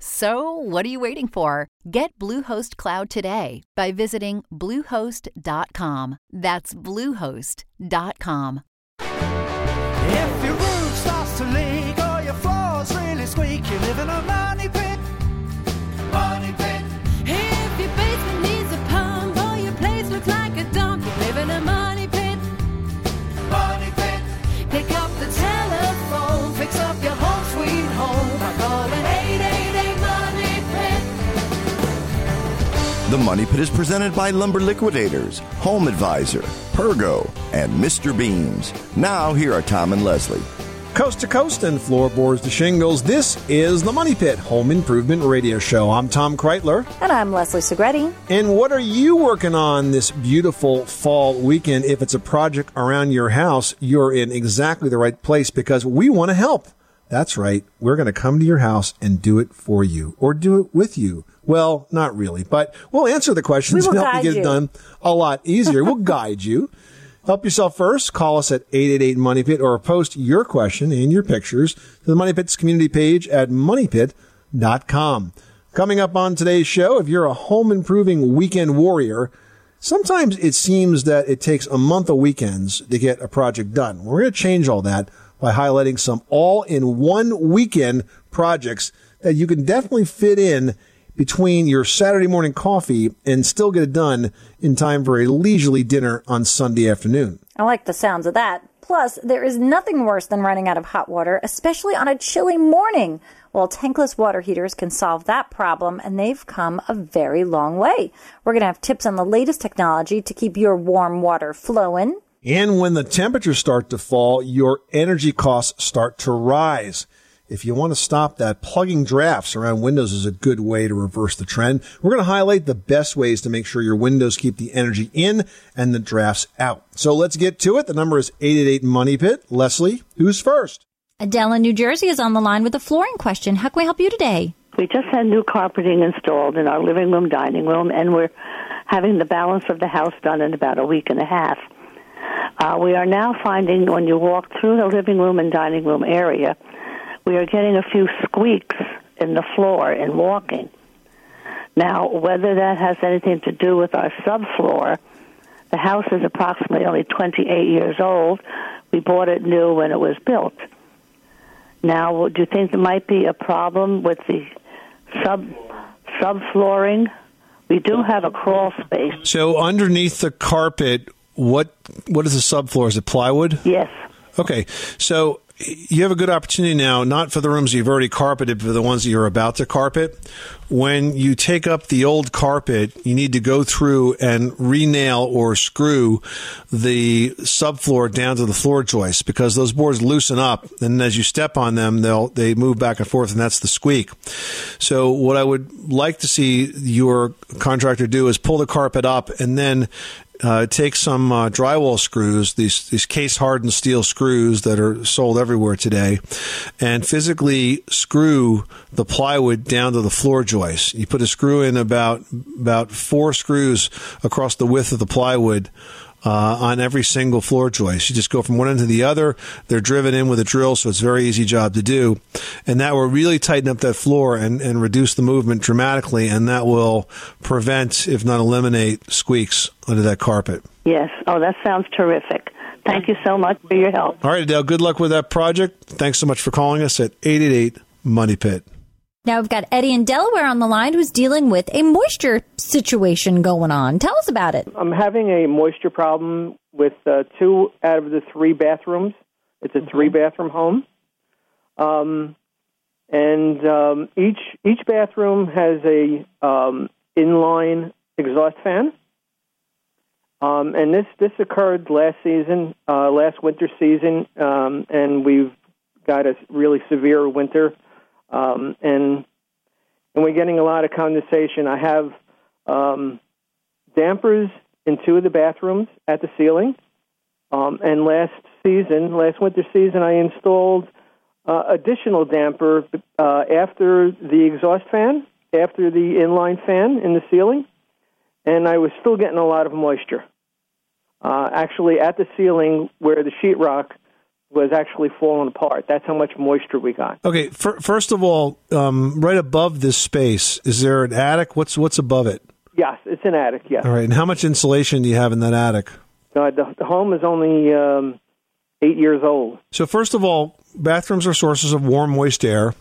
So, what are you waiting for? Get Bluehost Cloud today by visiting Bluehost.com. That's Bluehost.com. If your roof starts to leak or your floor's really squeak, you live in a money pit. Money The Money Pit is presented by Lumber Liquidators, Home Advisor, Pergo, and Mr. Beams. Now, here are Tom and Leslie. Coast to coast and floorboards to shingles, this is the Money Pit Home Improvement Radio Show. I'm Tom Kraeutler. And I'm Leslie Segrete. And what are you working on this beautiful fall weekend? If it's a project around your house, you're in exactly the right place because we want to help. That's right. We're going to come to your house and do it for you or do it with you. Well, not really, but we'll answer the questions and help you get it done a lot easier. we'll guide you. Help yourself first. Call us at 888 Money Pit or post your question and your pictures to the Money Pit's community page at moneypit.com. Coming up on today's show, if you're a home improving weekend warrior, sometimes it seems that it takes a month of weekends to get a project done. We're going to change all that by highlighting some all in one weekend projects that you can definitely fit in between your Saturday morning coffee and still get it done in time for a leisurely dinner on Sunday afternoon. I like the sounds of that. Plus, there is nothing worse than running out of hot water, especially on a chilly morning. Well, tankless water heaters can solve that problem, and they've come a very long way. We're going to have tips on the latest technology to keep your warm water flowing. And when the temperatures start to fall, your energy costs start to rise. If you want to stop that, plugging drafts around windows is a good way to reverse the trend. We're going to highlight the best ways to make sure your windows keep the energy in and the drafts out. So let's get to it. The number is 888 Money Pit. Leslie, who's first? Adele in New Jersey is on the line with a flooring question. How can we help you today? We just had new carpeting installed in our living room, dining room, and we're having the balance of the house done in about a week and a half. Uh, we are now finding when you walk through the living room and dining room area, we are getting a few squeaks in the floor in walking. Now, whether that has anything to do with our subfloor, the house is approximately only 28 years old. We bought it new when it was built. Now, do you think there might be a problem with the sub subflooring? We do have a crawl space. So underneath the carpet, what what is the subfloor? Is it plywood? Yes. Okay, so you have a good opportunity now, not for the rooms you've already carpeted, but for the ones that you're about to carpet. When you take up the old carpet, you need to go through and re-nail or screw the subfloor down to the floor joist because those boards loosen up, and as you step on them, they'll they move back and forth, and that's the squeak. So, what I would like to see your contractor do is pull the carpet up and then uh, take some uh, drywall screws, these these case hardened steel screws that are sold everywhere today, and physically screw the plywood down to the floor joist. You put a screw in about about four screws across the width of the plywood. Uh, on every single floor joist, you just go from one end to the other. They're driven in with a drill, so it's a very easy job to do, and that will really tighten up that floor and, and reduce the movement dramatically, and that will prevent, if not eliminate, squeaks under that carpet. Yes. Oh, that sounds terrific. Thank you so much for your help. All right, Adele, good luck with that project. Thanks so much for calling us at 888 Money Pit. Now we've got Eddie in Delaware on the line who's dealing with a moisture situation going on. Tell us about it. I'm having a moisture problem with uh, two out of the three bathrooms. It's a three bathroom home. Um, and um, each each bathroom has a um, inline exhaust fan. Um, and this this occurred last season, uh, last winter season, um, and we've got a really severe winter, um, and and we're getting a lot of condensation. I have um, dampers in two of the bathrooms at the ceiling, um, and last season, last winter season, I installed uh, additional damper uh, after the exhaust fan, after the inline fan in the ceiling, and I was still getting a lot of moisture. Uh, actually, at the ceiling where the sheetrock was actually falling apart. That's how much moisture we got. Okay, fir- first of all, um, right above this space, is there an attic? What's what's above it? Yes, it's an attic. Yes. All right, and how much insulation do you have in that attic? Uh, the, the home is only um, eight years old. So first of all, bathrooms are sources of warm, moist air.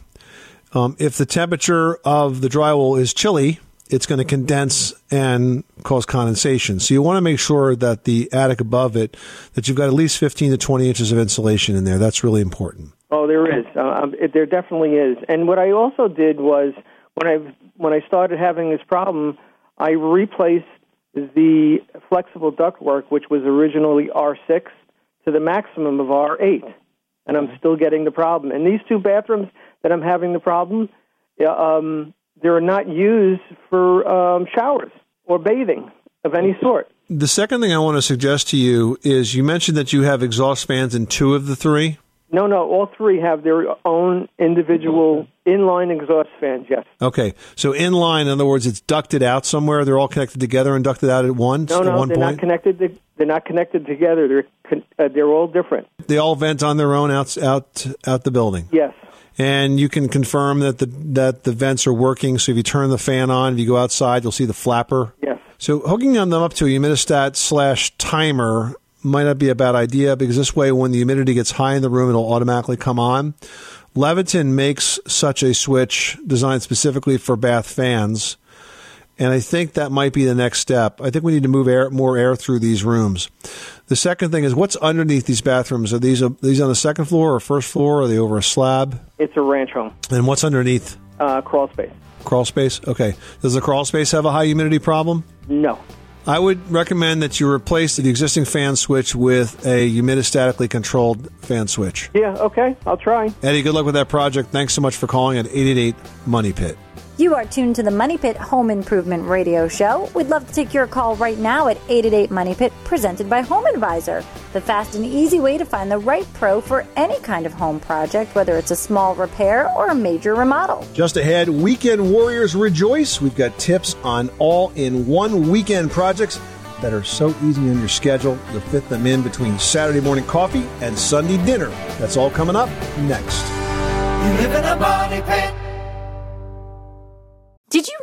Um, if the temperature of the drywall is chilly, it's going to condense and cause condensation. So you want to make sure that the attic above it, that you've got at least 15 to 20 inches of insulation in there. That's really important. Oh, there is. Uh, um, it, there definitely is. And what I also did was when I when I started having this problem, I replaced the flexible ductwork, which was originally R6, to the maximum of R8, and I'm still getting the problem. And these two bathrooms that I'm having the problem, yeah, um, they're not used for um, showers or bathing of any sort. The second thing I want to suggest to you is you mentioned that you have exhaust fans in two of the three. No, no, all three have their own individual inline exhaust fans. Yes. Okay, so inline, in other words, it's ducted out somewhere. They're all connected together and ducted out at once. No, no, one they're point. not connected. To, they're not connected together. They're con- uh, they're all different. they all vent on their own out out out the building. Yes. and you can confirm that the that the vents are working. So if you turn the fan on, if you go outside, you'll see the flapper. Yes. So hooking on them up to a humidistat slash timer might not be a bad idea because this way, when the humidity gets high in the room, it'll automatically come on. Leviton makes such a switch designed specifically for bath fans. And I think that might be the next step. I think we need to move air, more air through these rooms. The second thing is what's underneath these bathrooms? Are these, are these on the second floor or first floor? Are they over a slab? It's a ranch home. And what's underneath? Uh, crawl space. Crawl space? Okay. Does the crawl space have a high humidity problem? No. I would recommend that you replace the existing fan switch with a humidistatically controlled fan switch. Yeah. Okay. I'll try. Eddie, good luck with that project. Thanks so much for calling at 888 Money Pit. You are tuned to the Money Pit Home Improvement Radio Show. We'd love to take your call right now at 888 Money Pit, presented by Home Advisor, the fast and easy way to find the right pro for any kind of home project, whether it's a small repair or a major remodel. Just ahead, Weekend Warriors rejoice. We've got tips on all in one weekend projects that are so easy on your schedule. You'll fit them in between Saturday morning coffee and Sunday dinner. That's all coming up next. You live in a money pit.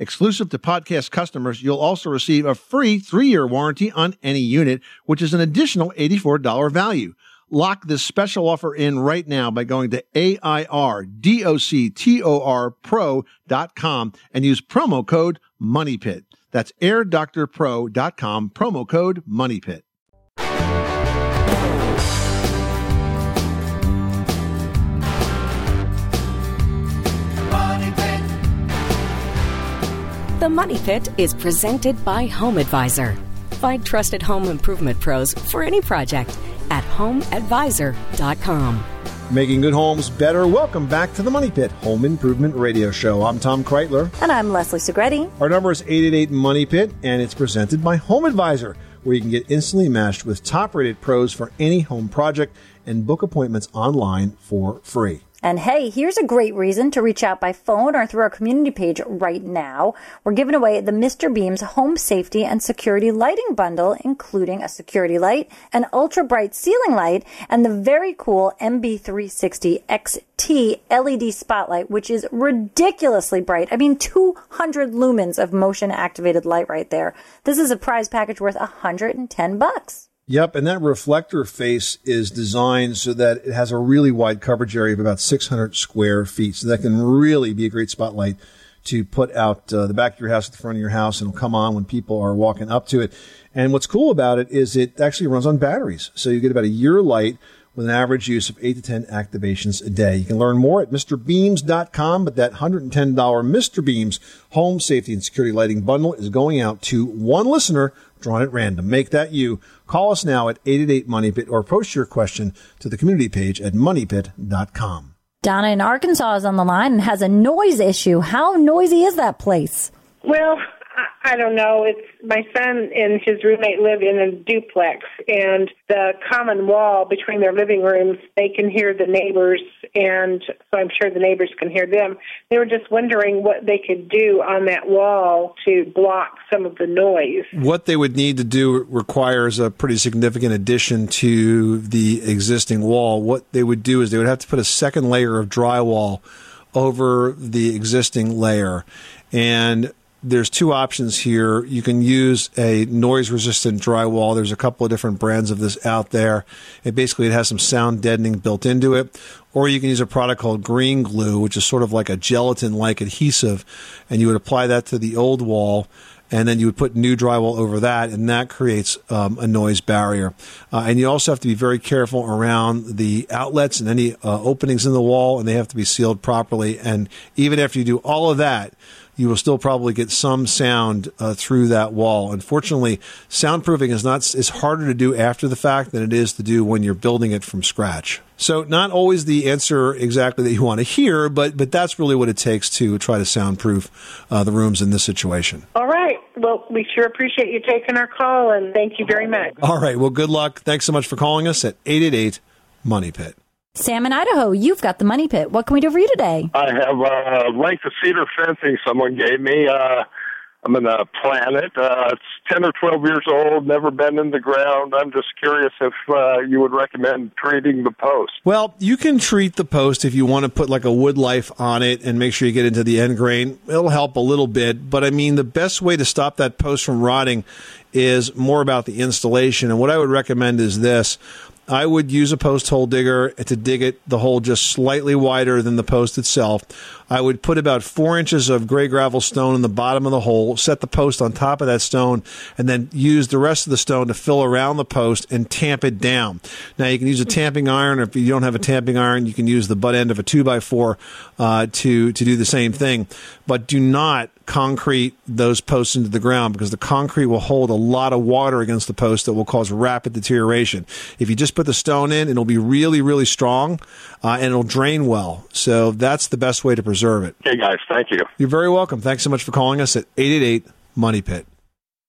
Exclusive to podcast customers, you'll also receive a free three year warranty on any unit, which is an additional $84 value. Lock this special offer in right now by going to AIRDOCTOR and use promo code MONEYPIT. That's airdoctorpro.com, promo code MONEYPIT. The Money Pit is presented by Home Advisor. Find trusted home improvement pros for any project at homeadvisor.com. Making good homes better. Welcome back to the Money Pit Home Improvement Radio Show. I'm Tom Kraeutler. And I'm Leslie Segrete. Our number is 888 Money Pit, and it's presented by Home Advisor. where you can get instantly matched with top rated pros for any home project and book appointments online for free. And hey, here's a great reason to reach out by phone or through our community page right now. We're giving away the Mr. Beams Home Safety and Security Lighting Bundle, including a security light, an ultra bright ceiling light, and the very cool MB360 XT LED spotlight, which is ridiculously bright. I mean, 200 lumens of motion activated light right there. This is a prize package worth 110 bucks. Yep, and that reflector face is designed so that it has a really wide coverage area of about 600 square feet. So that can really be a great spotlight to put out uh, the back of your house, at the front of your house, and it'll come on when people are walking up to it. And what's cool about it is it actually runs on batteries. So you get about a year light with an average use of 8 to 10 activations a day. You can learn more at MrBeams.com, but that $110 Mr. Beams home safety and security lighting bundle is going out to one listener drawn at random. Make that you. Call us now at 888 Money Pit or post your question to the community page at moneypit.com. Donna in Arkansas is on the line and has a noise issue. How noisy is that place? Well, I, don't know. It's my son and his roommate live in a duplex, and the common wall between their living rooms, they can hear the neighbors, and so I'm sure the neighbors can hear them. They were just wondering what they could do on that wall to block some of the noise. What they would need to do requires a pretty significant addition to the existing wall. What they would do is they would have to put a second layer of drywall over the existing layer. And there's two options here. You can use a noise resistant drywall. There's a couple of different brands of this out there. It basically it has some sound deadening built into it. Or you can use a product called green glue, which is sort of like a gelatin like adhesive, and you would apply that to the old wall and then you would put new drywall over that, and that creates um, a noise barrier. Uh, and you also have to be very careful around the outlets and any uh, openings in the wall, and they have to be sealed properly. And even after you do all of that, you will still probably get some sound uh, through that wall. Unfortunately, soundproofing is not is harder to do after the fact than it is to do when you're building it from scratch. So, not always the answer exactly that you want to hear, but but that's really what it takes to try to soundproof uh, the rooms in this situation. All right. Well, we sure appreciate you taking our call, and thank you very much. All right. Well, good luck. Thanks so much for calling us at 888 Money Pit. Sam in Idaho, you've got the money pit. What can we do for you today? I have uh, length of cedar fencing someone gave me. Uh, I'm in a planet. Uh, it's 10 or 12 years old, never been in the ground. I'm just curious if uh, you would recommend treating the post. Well, you can treat the post if you want to put like a wood life on it and make sure you get into the end grain. It'll help a little bit, but I mean, the best way to stop that post from rotting is more about the installation. And what I would recommend is this. I would use a post hole digger to dig it the hole just slightly wider than the post itself. I would put about four inches of gray gravel stone in the bottom of the hole, set the post on top of that stone, and then use the rest of the stone to fill around the post and tamp it down. Now you can use a tamping iron, or if you don't have a tamping iron, you can use the butt end of a two by four uh, to to do the same thing. But do not concrete those posts into the ground because the concrete will hold a lot of water against the post that will cause rapid deterioration. If you just put the stone in, it'll be really, really strong uh, and it'll drain well. So that's the best way to preserve it. Okay, guys, thank you. You're very welcome. Thanks so much for calling us at 888 Money Pit.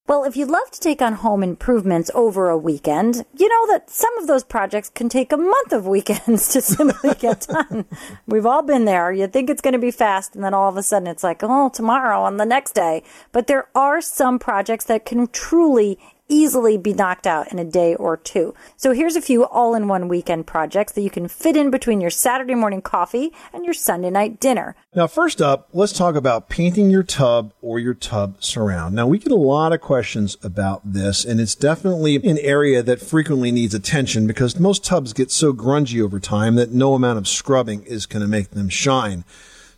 Well, if you'd love to take on home improvements over a weekend, you know that some of those projects can take a month of weekends to simply get done. We've all been there. You think it's going to be fast, and then all of a sudden it's like, oh, tomorrow on the next day. But there are some projects that can truly easily be knocked out in a day or two. So here's a few all in one weekend projects that you can fit in between your Saturday morning coffee and your Sunday night dinner. Now, first up, let's talk about painting your tub or your tub surround. Now, we get a lot of questions about this, and it's definitely an area that frequently needs attention because most tubs get so grungy over time that no amount of scrubbing is going to make them shine.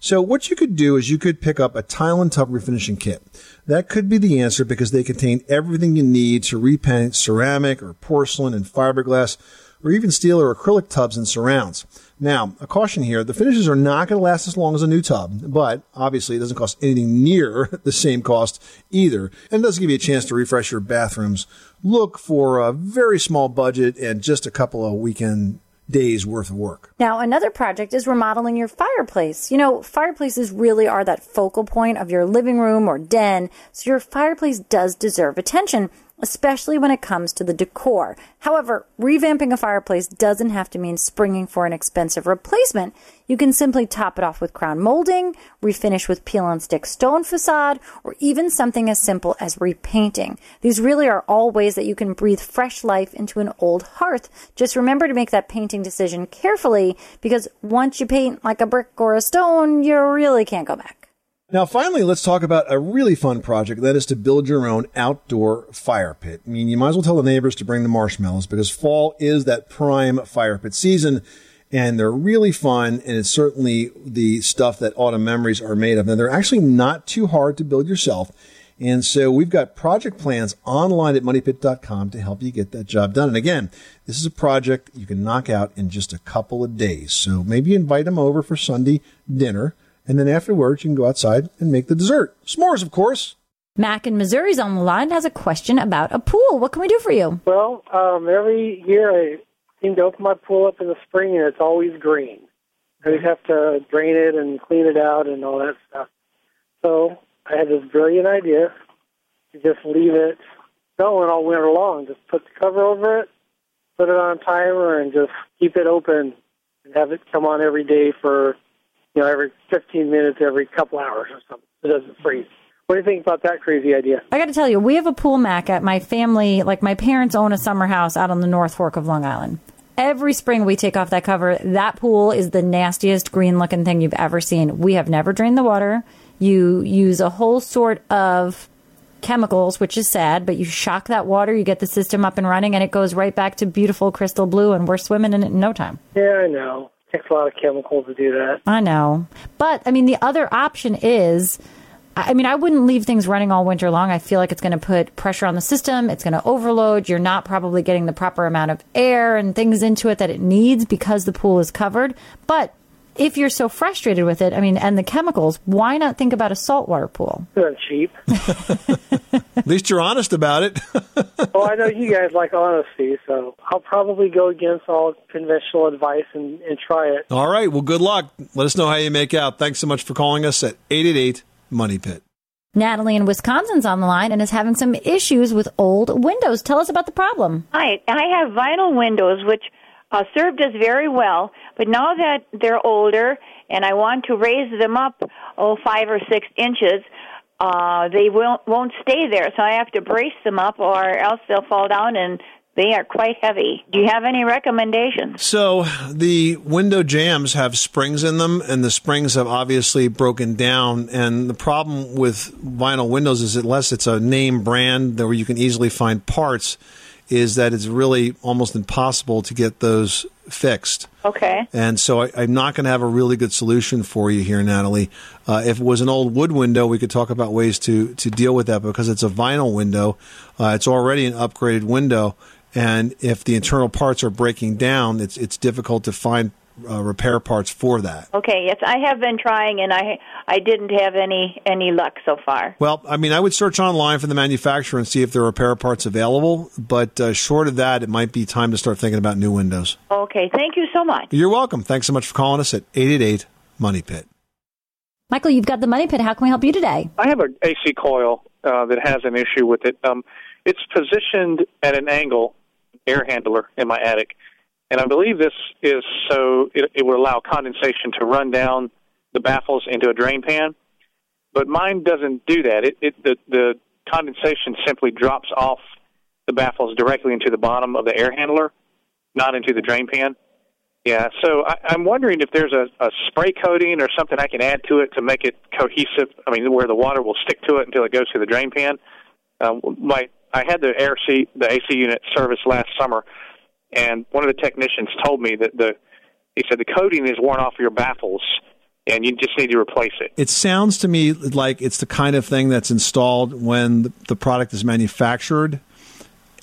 So what you could do is you could pick up a tile and tub refinishing kit. That could be the answer because they contain everything you need to repaint ceramic or porcelain and fiberglass or even steel or acrylic tubs and surrounds. Now, a caution here, the finishes are not going to last as long as a new tub, but obviously it doesn't cost anything near the same cost either. And it does give you a chance to refresh your bathrooms. Look for a very small budget and just a couple of weekend days worth of work. Now, another project is remodeling your fireplace. You know, fireplaces really are that focal point of your living room or den, so your fireplace does deserve attention. Especially when it comes to the decor. However, revamping a fireplace doesn't have to mean springing for an expensive replacement. You can simply top it off with crown molding, refinish with peel and stick stone facade, or even something as simple as repainting. These really are all ways that you can breathe fresh life into an old hearth. Just remember to make that painting decision carefully because once you paint like a brick or a stone, you really can't go back. Now, finally, let's talk about a really fun project that is to build your own outdoor fire pit. I mean, you might as well tell the neighbors to bring the marshmallows because fall is that prime fire pit season and they're really fun and it's certainly the stuff that autumn memories are made of. And they're actually not too hard to build yourself. And so we've got project plans online at moneypit.com to help you get that job done. And again, this is a project you can knock out in just a couple of days. So maybe invite them over for Sunday dinner and then afterwards, you can go outside and make the dessert. S'mores, of course. Mac in Missouri's on the line has a question about a pool. What can we do for you? Well, um, every year I seem to open my pool up in the spring and it's always green. I always have to drain it and clean it out and all that stuff. So I had this brilliant idea to just leave it going all winter long. Just put the cover over it, put it on a timer, and just keep it open and have it come on every day for you know, every 15 minutes, every couple hours or something. It doesn't freeze. What do you think about that crazy idea? I got to tell you, we have a pool Mac at my family. Like my parents own a summer house out on the North Fork of Long Island. Every spring we take off that cover. That pool is the nastiest green looking thing you've ever seen. We have never drained the water. You use a whole sort of chemicals, which is sad, but you shock that water, you get the system up and running, and it goes right back to beautiful crystal blue, and we're swimming in it in no time. Yeah, I know takes a lot of chemicals to do that. I know. But, I mean, the other option is. I mean, I wouldn't leave things running all winter long. I feel like it's going to put pressure on the system. It's going to overload. You're not probably getting the proper amount of air and things into it that it needs because the pool is covered. But if you're so frustrated with it, I mean, and the chemicals, why not think about a saltwater pool? They're cheap. At least you're honest about it. well, I know you guys like honesty, so I'll probably go against all conventional advice and, and try it. All right. Well, good luck. Let us know how you make out. Thanks so much for calling us at 888 Money Pit. Natalie in Wisconsin's on the line and is having some issues with old windows. Tell us about the problem. Hi, I have vinyl windows which uh, served us very well, but now that they're older and I want to raise them up, oh, five or six inches, uh, they won't won't stay there. So I have to brace them up, or else they'll fall down and they are quite heavy. Do you have any recommendations? So the window jambs have springs in them, and the springs have obviously broken down. And the problem with vinyl windows is unless it's a name brand where you can easily find parts, is that it's really almost impossible to get those fixed. Okay. And so I, am not going to have a really good solution for you here, Natalie. Uh, if it was an old wood window, we could talk about ways to to deal with that because it's a vinyl window. Uh, it's already an upgraded window, and if the internal parts are breaking down, it's it's difficult to find uh, repair parts for that. Okay, yes, I have been trying, and I I didn't have any any luck so far. Well, I mean, I would search online for the manufacturer and see if there are repair parts available. But uh, short of that, it might be time to start thinking about new windows. Okay, thank you so much. You're welcome. Thanks so much for calling us at eight eight eight Money Pit. Michael, you've got the Money Pit. How can we help you today? I have an AC coil uh, that has an issue with it. Um, it's positioned at an angle, air handler in my attic and I believe this is so it, it will allow condensation to run down the baffles into a drain pan. But mine doesn't do that. It, it the, the condensation simply drops off the baffles directly into the bottom of the air handler, not into the drain pan. Yeah, so I, I'm wondering if there's a, a spray coating or something I can add to it to make it cohesive. I mean, where the water will stick to it until it goes to the drain pan. Uh, my I had the air C, the AC unit service last summer, and one of the technicians told me that the he said the coating is worn off your baffles and you just need to replace it. It sounds to me like it's the kind of thing that's installed when the product is manufactured,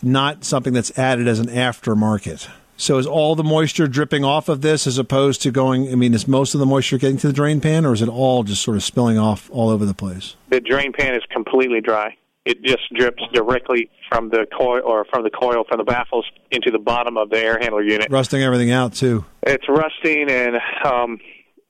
not something that's added as an aftermarket. So is all the moisture dripping off of this as opposed to going? I mean, is most of the moisture getting to the drain pan, or is it all just sort of spilling off all over the place? The drain pan is completely dry it just drips directly from the coil or from the coil from the baffles into the bottom of the air handler unit. Rusting everything out too. It's rusting, and um,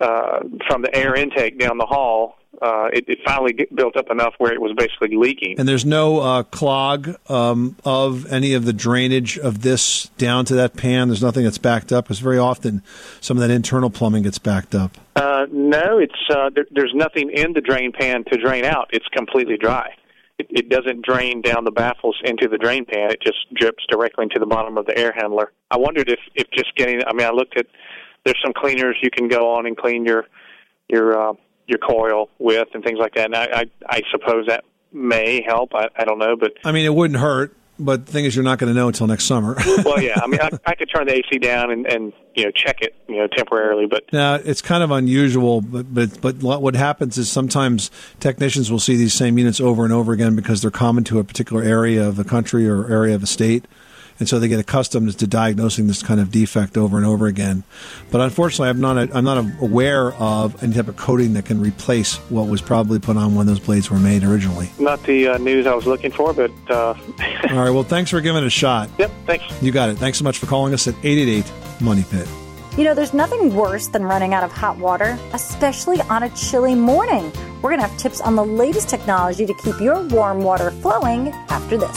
uh, from the air intake down the hall, uh, it, it finally built up enough where it was basically leaking. And there's no uh, clog um, of any of the drainage of this down to that pan. There's nothing that's backed up because very often some of that internal plumbing gets backed up. Uh, no, it's uh, there, there's nothing in the drain pan to drain out. It's completely dry. It, it doesn't drain down the baffles into the drain pan. It just drips directly into the bottom of the air handler. I wondered if if just getting. I mean, I looked at. There's some cleaners you can go on and clean your your uh, your coil with and things like that. And I I, I suppose that may help. I, I don't know, but I mean, it wouldn't hurt, but the thing is, you're not going to know until next summer. well, yeah. I mean, I, I could turn the AC down and and you know check it you know temporarily, but Now it's kind of unusual, but, but but what what happens is sometimes technicians will see these same units over and over again because they're common to a particular area of the country or area of a state, and so they get accustomed to diagnosing this kind of defect over and over again. But unfortunately, I'm not a, I'm not aware of any type of coating that can replace what was probably put on when those blades were made originally. not the uh, news I was looking for. But uh, All right, well, thanks for giving it a shot. Yep, thanks. You got it. Thanks so much for calling us at 888 Money Pit. You know, there's nothing worse than running out of hot water, especially on a chilly morning. We're going to have tips on the latest technology to keep your warm water flowing after this.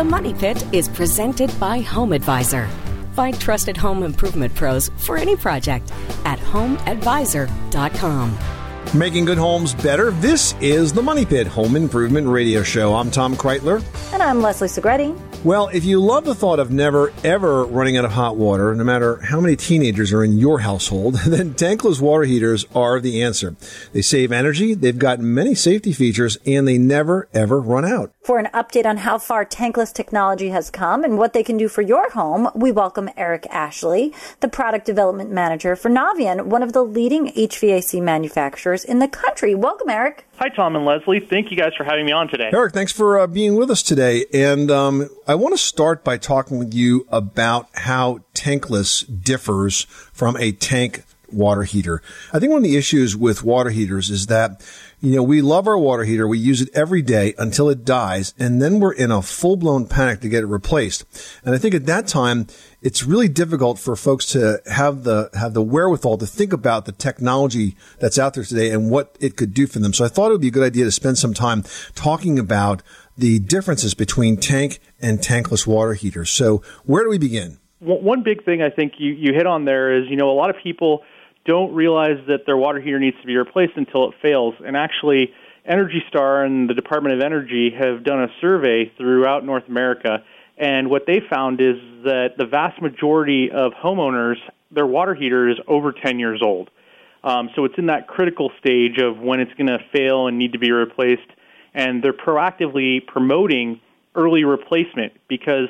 The Money Pit is presented by Home Advisor. Find trusted home improvement pros for any project at homeadvisor.com. Making good homes better. This is the Money Pit Home Improvement Radio Show. I'm Tom Kraeutler. And I'm Leslie Segrete. Well, if you love the thought of never ever running out of hot water, no matter how many teenagers are in your household, then tankless water heaters are the answer. They save energy, they've got many safety features, and they never ever run out. For an update on how far tankless technology has come and what they can do for your home, we welcome Eric Ashley, the product development manager for Navien, one of the leading HVAC manufacturers in the country. Welcome, Eric. Hi, Tom and Leslie. Thank you guys for having me on today. Eric, thanks for uh, being with us today. And um, I want to start by talking with you about how tankless differs from a tank water heater. I think one of the issues with water heaters is that, you know, we love our water heater. We use it every day until it dies. And then we're in a full blown panic to get it replaced. And I think at that time, it's really difficult for folks to have the, have the wherewithal to think about the technology that's out there today and what it could do for them. So I thought it would be a good idea to spend some time talking about the differences between tank and tankless water heaters. So where do we begin? One big thing I think you, you hit on there is, you know, a lot of people don't realize that their water heater needs to be replaced until it fails. And actually, Energy Star and the Department of Energy have done a survey throughout North America, And what they found is that the vast majority of homeowners, their water heater is over 10 years old. Um, so it's in that critical stage of when it's going to fail and need to be replaced. And they're proactively promoting early replacement because,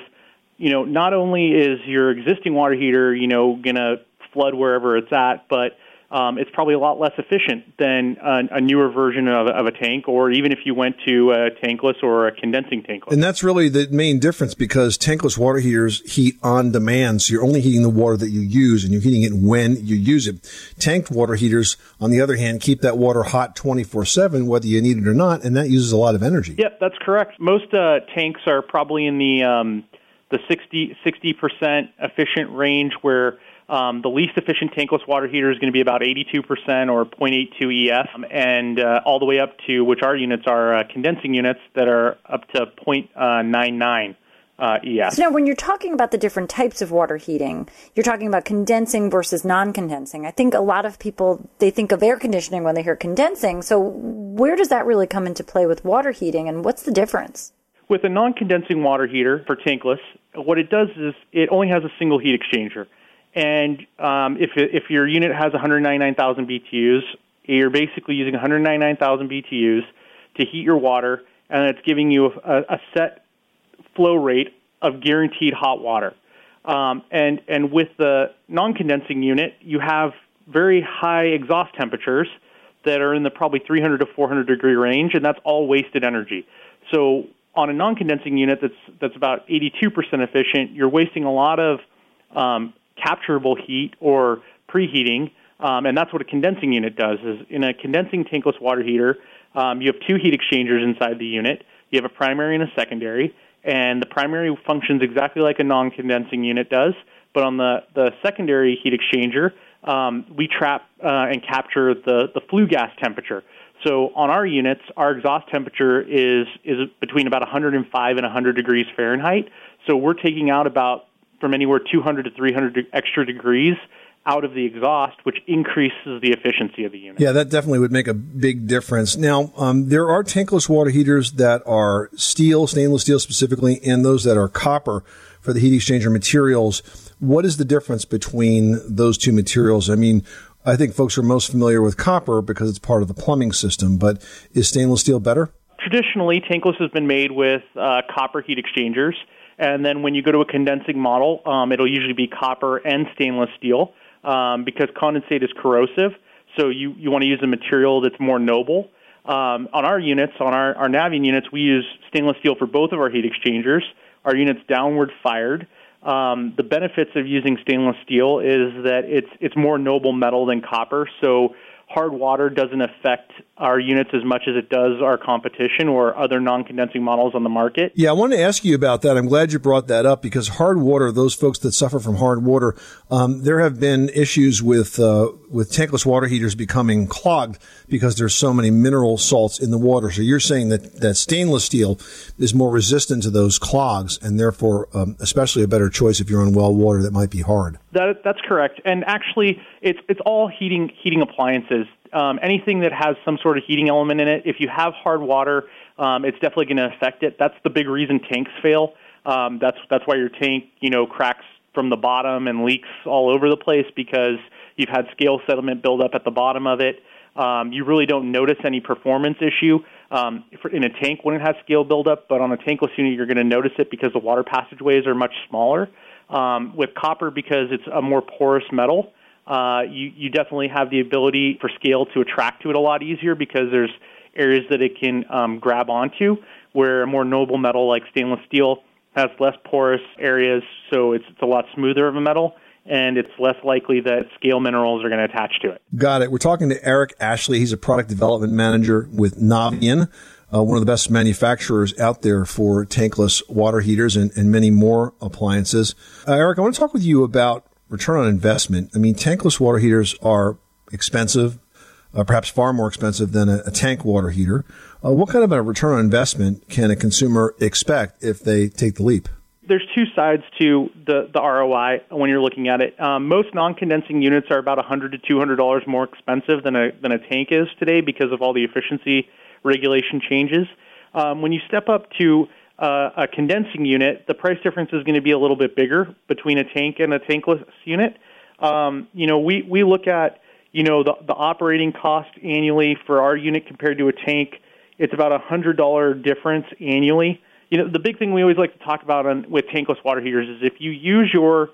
you know, not only is your existing water heater, you know, going to flood wherever it's at, but um, it's probably a lot less efficient than a, a newer version of, of, a tank, or even if you went to a tankless or a condensing tankless. And that's really the main difference because tankless water heaters heat on demand. So you're only heating the water that you use and you're heating it when you use it. Tanked water heaters, on the other hand, keep that water hot 24 7, whether you need it or not, and that uses a lot of energy. Yep, that's correct. Most uh, tanks are probably in the, um, the 60, 60% efficient range where um, the least efficient tankless water heater is going to be about 82% or 0.82 EF, and uh, all the way up to which our units are uh, condensing units that are up to 0.99 uh, EF. So now, when you're talking about the different types of water heating, you're talking about condensing versus non-condensing. I think a lot of people they think of air conditioning when they hear condensing. So where does that really come into play with water heating, and what's the difference? With a non-condensing water heater for tankless, what it does is it only has a single heat exchanger. And um, if if your unit has 199,000 BTUs, you're basically using 199,000 BTUs to heat your water, and it's giving you a, a set flow rate of guaranteed hot water. Um, and and with the non-condensing unit, you have very high exhaust temperatures that are in the probably 300 to 400 degree range, and that's all wasted energy. So on a non-condensing unit that's that's about 82% efficient, you're wasting a lot of um, capturable heat or preheating, um, and that's what a condensing unit does. Is in a condensing tankless water heater, um, you have two heat exchangers inside the unit. You have a primary and a secondary, and the primary functions exactly like a non-condensing unit does. But on the the secondary heat exchanger, um, we trap uh, and capture the the flue gas temperature. So on our units, our exhaust temperature is is between about 105 and 100 degrees Fahrenheit. So we're taking out about from anywhere 200 to 300 extra degrees out of the exhaust, which increases the efficiency of the unit. Yeah, that definitely would make a big difference. Now, um, there are tankless water heaters that are steel, stainless steel specifically, and those that are copper for the heat exchanger materials. What is the difference between those two materials? I mean, I think folks are most familiar with copper because it's part of the plumbing system, but is stainless steel better? Traditionally, tankless has been made with uh, copper heat exchangers. And then when you go to a condensing model, um, it'll usually be copper and stainless steel um, because condensate is corrosive. So you, you want to use a material that's more noble. Um, on our units, on our, our Navien units, we use stainless steel for both of our heat exchangers. Our units downward fired. Um, the benefits of using stainless steel is that it's it's more noble metal than copper. So hard water doesn't affect our units as much as it does our competition or other non-condensing models on the market. Yeah, I want to ask you about that. I'm glad you brought that up because hard water, those folks that suffer from hard water, um, there have been issues with uh, with tankless water heaters becoming clogged because there's so many mineral salts in the water. So you're saying that that stainless steel is more resistant to those clogs and therefore, um, especially a better choice if you're on well water that might be hard. That, that's correct. And actually, it's it's all heating heating appliances. Um, anything that has some sort of heating element in it. If you have hard water, um, it's definitely going to affect it. That's the big reason tanks fail. Um, that's that's why your tank, you know, cracks from the bottom and leaks all over the place because you've had scale sediment build up at the bottom of it. Um, you really don't notice any performance issue um, in a tank when it has scale buildup, but on a tankless unit, you're going to notice it because the water passageways are much smaller. Um, with copper, because it's a more porous metal, uh, you, you definitely have the ability for scale to attract to it a lot easier because there's areas that it can um, grab onto, where a more noble metal like stainless steel has less porous areas, so it's, it's a lot smoother of a metal and it's less likely that scale minerals are going to attach to it. Got it. We're talking to Eric Ashley. He's a product development manager with Navien uh, one of the best manufacturers out there for tankless water heaters and, and many more appliances. Uh, Eric, I want to talk with you about return on investment. I mean, tankless water heaters are expensive, uh, perhaps far more expensive than a, a tank water heater. Uh, what kind of a return on investment can a consumer expect if they take the leap? There's two sides to the, the ROI when you're looking at it. Um, most non-condensing units are about 100 to 200 dollars more expensive than a than a tank is today because of all the efficiency regulation changes. Um, when you step up to uh, a condensing unit, the price difference is going to be a little bit bigger between a tank and a tankless unit. Um, you know, we, we look at, you know, the, the operating cost annually for our unit compared to a tank. It's about a hundred dollar difference annually. You know, the big thing we always like to talk about on, with tankless water heaters is if you use your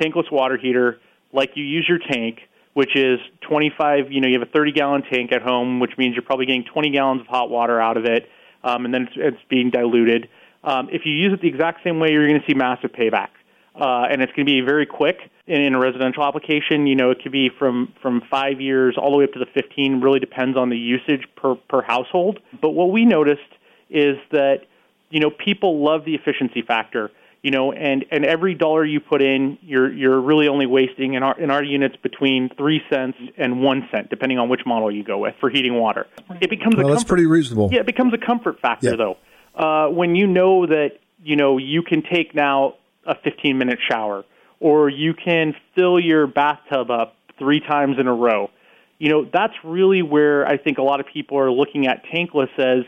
tankless water heater like you use your tank, which is 25, you know, you have a 30 gallon tank at home, which means you're probably getting 20 gallons of hot water out of it, um, and then it's, it's being diluted. Um, if you use it the exact same way, you're going to see massive payback. Uh, and it's going to be very quick in, in a residential application. You know, it could be from, from five years all the way up to the 15, really depends on the usage per, per household. But what we noticed is that, you know, people love the efficiency factor you know, and, and every dollar you put in, you're you're really only wasting in our in our units between three cents and one cent, depending on which model you go with for heating water. It becomes Well, a that's comfort, pretty reasonable. Yeah, it becomes a comfort factor Yeah. though. Uh, when you know that you know you can take now a 15 minute shower, or you can fill your bathtub up three times in a row. You know, that's really where I think a lot of people are looking at tankless as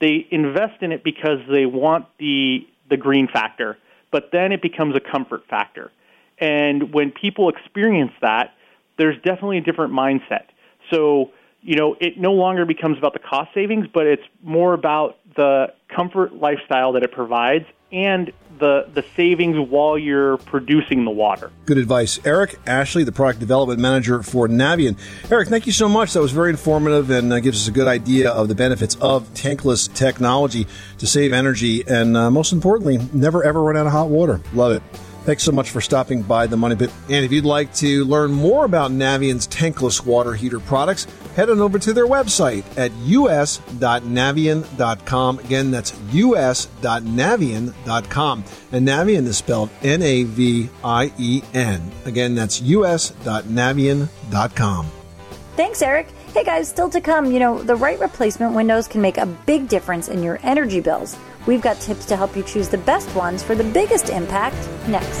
they invest in it because they want the the green factor, but then it becomes a comfort factor. And when people experience that, there's definitely a different mindset. So, you know, it no longer becomes about the cost savings, but it's more about the comfort lifestyle that it provides and the the savings while you're producing the water. Good advice. Eric Ashley, the product development manager for Navien. Eric, thank you so much. That was very informative and uh, gives us a good idea of the benefits of tankless technology to save energy and, uh, most importantly, never ever run out of hot water. Love it. Thanks so much for stopping by the Money Pit. And if you'd like to learn more about Navien's tankless water heater products, head on over to their website at us.navien.com. Again, that's us.navien.com. And Navien is spelled N A V I E N. Again, that's us.navien.com. Thanks, Eric. Hey guys, still to come, you know, the right replacement windows can make a big difference in your energy bills. We've got tips to help you choose the best ones for the biggest impact next.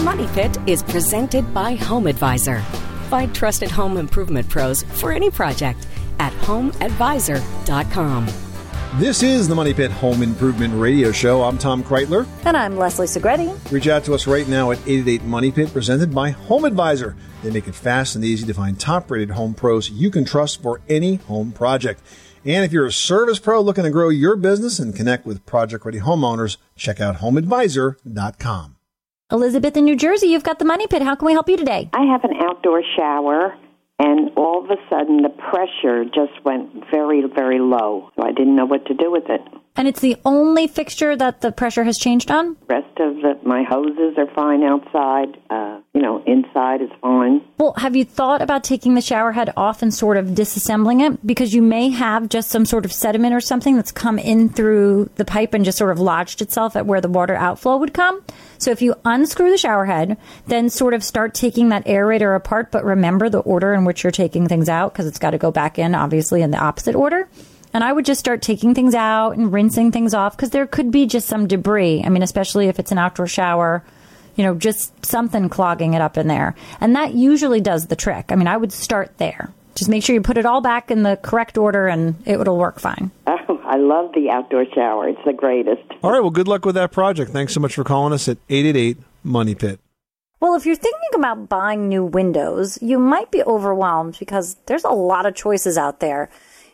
The Money Pit is presented by Home Advisor. Find trusted home improvement pros for any project at homeadvisor.com. This is the Money Pit Home Improvement Radio Show. I'm Tom Kraeutler. And I'm Leslie Segrete. Reach out to us right now at 888 Money Pit, presented by Home Advisor. They make it fast and easy to find top rated home pros you can trust for any home project. And if you're a service pro looking to grow your business and connect with project ready homeowners, check out homeadvisor.com. Elizabeth in New Jersey, you've got the Money Pit. How can we help you today? I have an outdoor shower, and all of a sudden the pressure just went very, very low. So I didn't know what to do with it. And it's the only fixture that the pressure has changed on? Rest of the, my hoses are fine outside. Uh, you know, inside is fine. Well, have you thought about taking the shower head off and sort of disassembling it? Because you may have just some sort of sediment or something that's come in through the pipe and just sort of lodged itself at where the water outflow would come. So if you unscrew the shower head, then sort of start taking that aerator apart, but remember the order in which you're taking things out because it's got to go back in, obviously, in the opposite order. And I would just start taking things out and rinsing things off because there could be just some debris. I mean, especially if it's an outdoor shower, you know, just something clogging it up in there. And that usually does the trick. I mean, I would start there. Just make sure you put it all back in the correct order and it will work fine. Oh, I love the outdoor shower. It's the greatest. All right, well, good luck with that project. Thanks so much for calling us at 888 Money Pit. Well, if you're thinking about buying new windows, you might be overwhelmed because there's a lot of choices out there.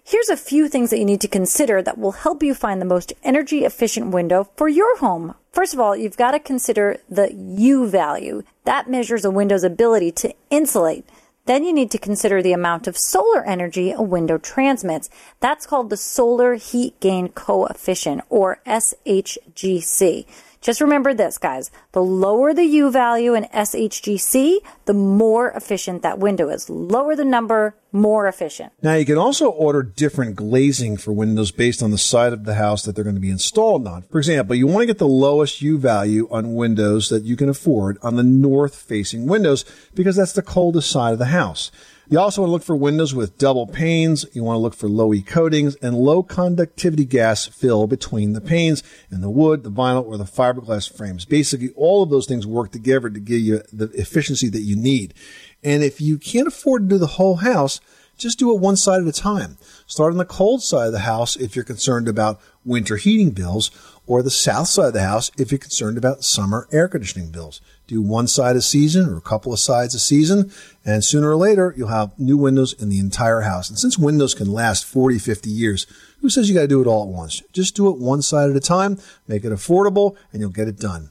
Here's a few things that you need to consider that will help you find the most energy efficient window for your home. First of all, you've got to consider the U value. That measures a window's ability to insulate. Then you need to consider the amount of solar energy a window transmits. That's called the solar heat gain coefficient or SHGC. Just remember this, guys. The lower the U value in SHGC, the more efficient that window is. Lower the number, more efficient. Now, you can also order different glazing for windows based on the side of the house that they're going to be installed on. For example, you want to get the lowest U value on windows that you can afford on the north facing windows because that's the coldest side of the house. You also want to look for windows with double panes. You want to look for low E coatings and low conductivity gas fill between the panes and the wood, the vinyl, or the fiberglass frames. Basically, all of those things work together to give you the efficiency that you need. And if you can't afford to do the whole house, just do it one side at a time. Start on the cold side of the house if you're concerned about winter heating bills, or the south side of the house if you're concerned about summer air conditioning bills. Do one side a season or a couple of sides a season, and sooner or later you'll have new windows in the entire house. And since windows can last 40, 50 years, who says you got to do it all at once? Just do it one side at a time, make it affordable, and you'll get it done.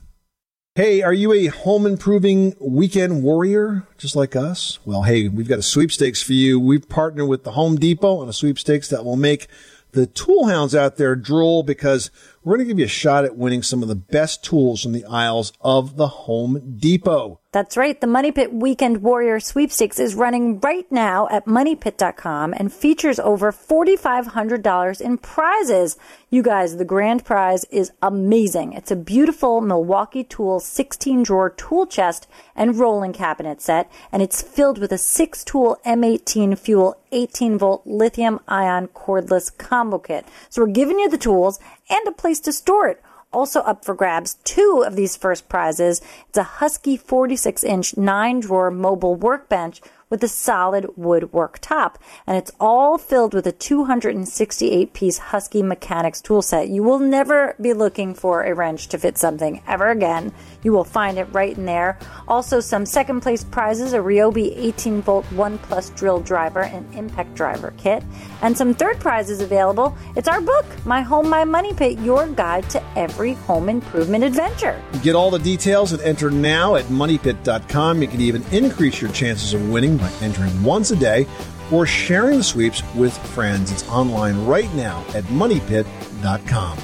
Hey, are you a home improving weekend warrior just like us? Well, hey, we've got a sweepstakes for you. We've partnered with the Home Depot on a sweepstakes that will make the tool hounds out there drool because we're going to give you a shot at winning some of the best tools from the aisles of the Home Depot. That's right. The Money Pit Weekend Warrior Sweepstakes is running right now at moneypit.com and features over $4,500 in prizes. You guys, the grand prize is amazing. It's a beautiful Milwaukee Tool 16 drawer tool chest and rolling cabinet set, and it's filled with a six tool M18 fuel 18 volt lithium ion cordless combo kit. So we're giving you the tools and a place to store it also up for grabs two of these first prizes. It's a Husky 46 inch nine drawer mobile workbench with a solid woodwork top. And it's all filled with a 268 piece Husky mechanics tool set. You will never be looking for a wrench to fit something ever again. You will find it right in there. Also, some second place prizes a Ryobi 18 volt 1 plus drill driver and impact driver kit. And some third prizes available. It's our book, My Home, My Money Pit, your guide to every home improvement adventure. Get all the details and enter now at moneypit.com. You can even increase your chances of winning by entering once a day or sharing the sweeps with friends. It's online right now at moneypit.com.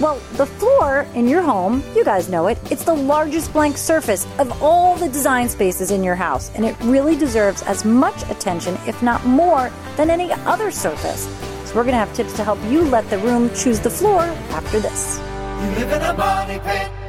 Well, the floor in your home, you guys know it, it's the largest blank surface of all the design spaces in your house, and it really deserves as much attention, if not more, than any other surface. So, we're going to have tips to help you let the room choose the floor after this. You live in a pit.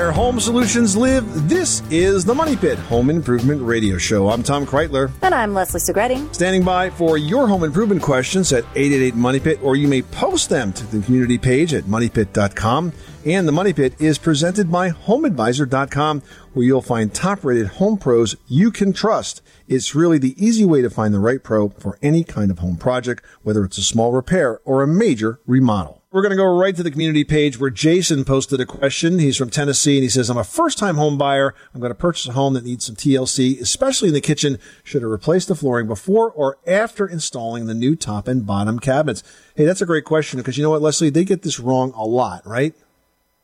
Where home solutions live, this is the Money Pit Home Improvement Radio Show. I'm Tom Kraeutler. And I'm Leslie Segrete. Standing by for your home improvement questions at 888 Money Pit, or you may post them to the community page at moneypit.com. And the Money Pit is presented by HomeAdvisor.com, where you'll find top rated home pros you can trust. It's really the easy way to find the right pro for any kind of home project, whether it's a small repair or a major remodel. We're going to go right to the community page where Jason posted a question. He's from Tennessee and he says, I'm a first time home buyer. I'm going to purchase a home that needs some TLC, especially in the kitchen. Should I replace the flooring before or after installing the new top and bottom cabinets? Hey, that's a great question because you know what, Leslie? They get this wrong a lot, right?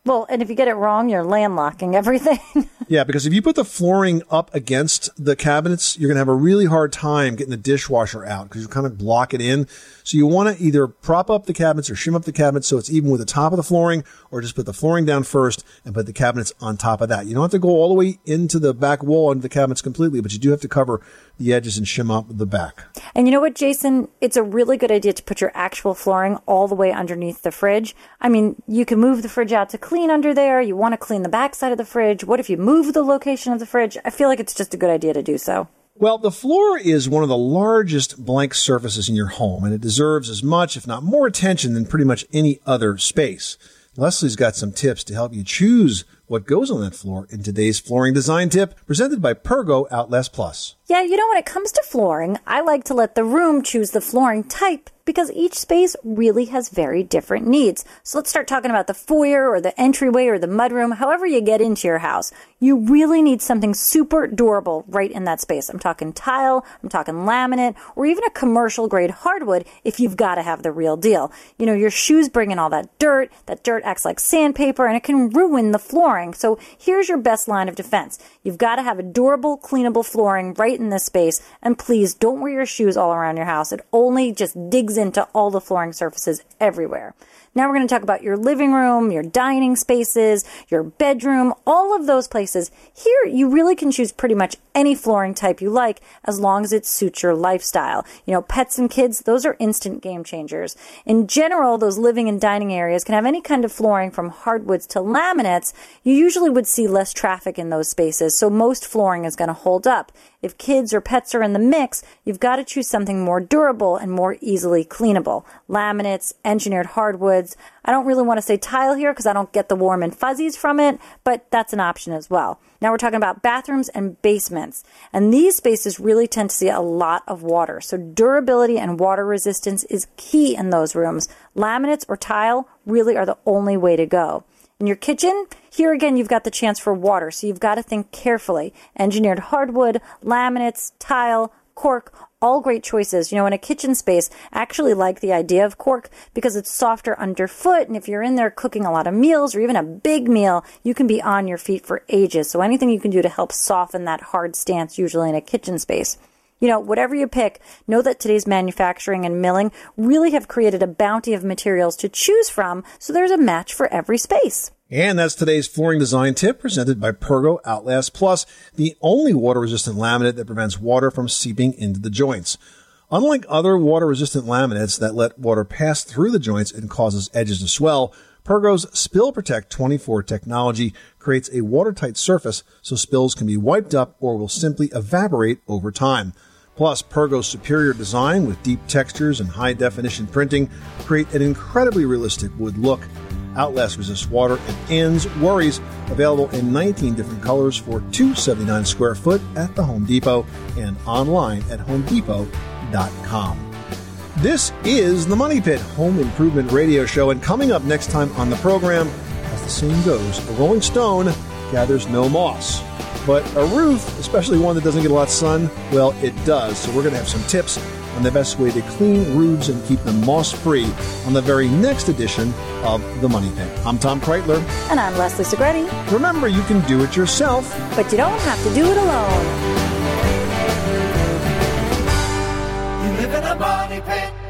Well, and if you get it wrong, you're landlocking everything. Yeah, because if you put the flooring up against the cabinets, you're going to have a really hard time getting the dishwasher out because you kind of block it in. So you want to either prop up the cabinets or shim up the cabinets so it's even with the top of the flooring or just put the flooring down first and put the cabinets on top of that. You don't have to go all the way into the back wall into the cabinets completely, but you do have to cover the edges and shim up the back. And you know what, Jason? It's a really good idea to put your actual flooring all the way underneath the fridge. I mean, you can move the fridge out to clean under there. You want to clean the back side of the fridge. What if you move the location of the fridge? I feel like it's just a good idea to do so. Well, the floor is one of the largest blank surfaces in your home, and it deserves as much, if not more attention than pretty much any other space. Leslie's got some tips to help you choose what goes on that floor in today's flooring design tip presented by Pergo Outlast Plus. Yeah, you know, when it comes to flooring, I like to let the room choose the flooring type because each space really has very different needs. So let's start talking about the foyer or the entryway or the mudroom, however you get into your house. You really need something super durable right in that space. I'm talking tile, I'm talking laminate, or even a commercial grade hardwood if you've got to have the real deal. You know, your shoes bring in all that dirt, that dirt acts like sandpaper and it can ruin the flooring. So here's your best line of defense. You've got to have a durable, cleanable flooring right in this space. And please don't wear your shoes all around your house. It only just digs into all the flooring surfaces everywhere. Now we're going to talk about your living room, your dining spaces, your bedroom, all of those places. Here, you really can choose pretty much any flooring type you like as long as it suits your lifestyle. You know, pets and kids, those are instant game changers. In general, those living and dining areas can have any kind of flooring from hardwoods to laminates. You usually would see less traffic in those spaces, so most flooring is going to hold up. If kids or pets are in the mix, you've got to choose something more durable and more easily cleanable. Laminates, engineered hardwoods. I don't really want to say tile here because I don't get the warm and fuzzies from it, but that's an option as well. Now we're talking about bathrooms and basements. And these spaces really tend to see a lot of water. So durability and water resistance is key in those rooms. Laminates or tile really are the only way to go. In your kitchen, here again, you've got the chance for water, so you've got to think carefully. Engineered hardwood, laminates, tile, cork, all great choices. You know, in a kitchen space, I actually like the idea of cork because it's softer underfoot. And if you're in there cooking a lot of meals or even a big meal, you can be on your feet for ages. So anything you can do to help soften that hard stance, usually in a kitchen space. You know, whatever you pick, know that today's manufacturing and milling really have created a bounty of materials to choose from, so there's a match for every space. And that's today's flooring design tip presented by Pergo Outlast Plus, the only water resistant laminate that prevents water from seeping into the joints. Unlike other water resistant laminates that let water pass through the joints and causes edges to swell, Pergo's Spill Protect 24 technology creates a watertight surface so spills can be wiped up or will simply evaporate over time. Plus, Pergo's superior design with deep textures and high definition printing create an incredibly realistic wood look. Outlast resists water and ends worries. Available in 19 different colors for 279 square foot at the Home Depot and online at homedepot.com. This is the Money Pit Home Improvement Radio Show, and coming up next time on the program, as the saying goes, a rolling stone gathers no moss. But a roof, especially one that doesn't get a lot of sun, well, it does. So we're going to have some tips on the best way to clean roofs and keep them moss free on the very next edition of The Money Pit. I'm Tom Kraeutler. And I'm Leslie Segrete. Remember, you can do it yourself, but you don't have to do it alone. You live in a money pit.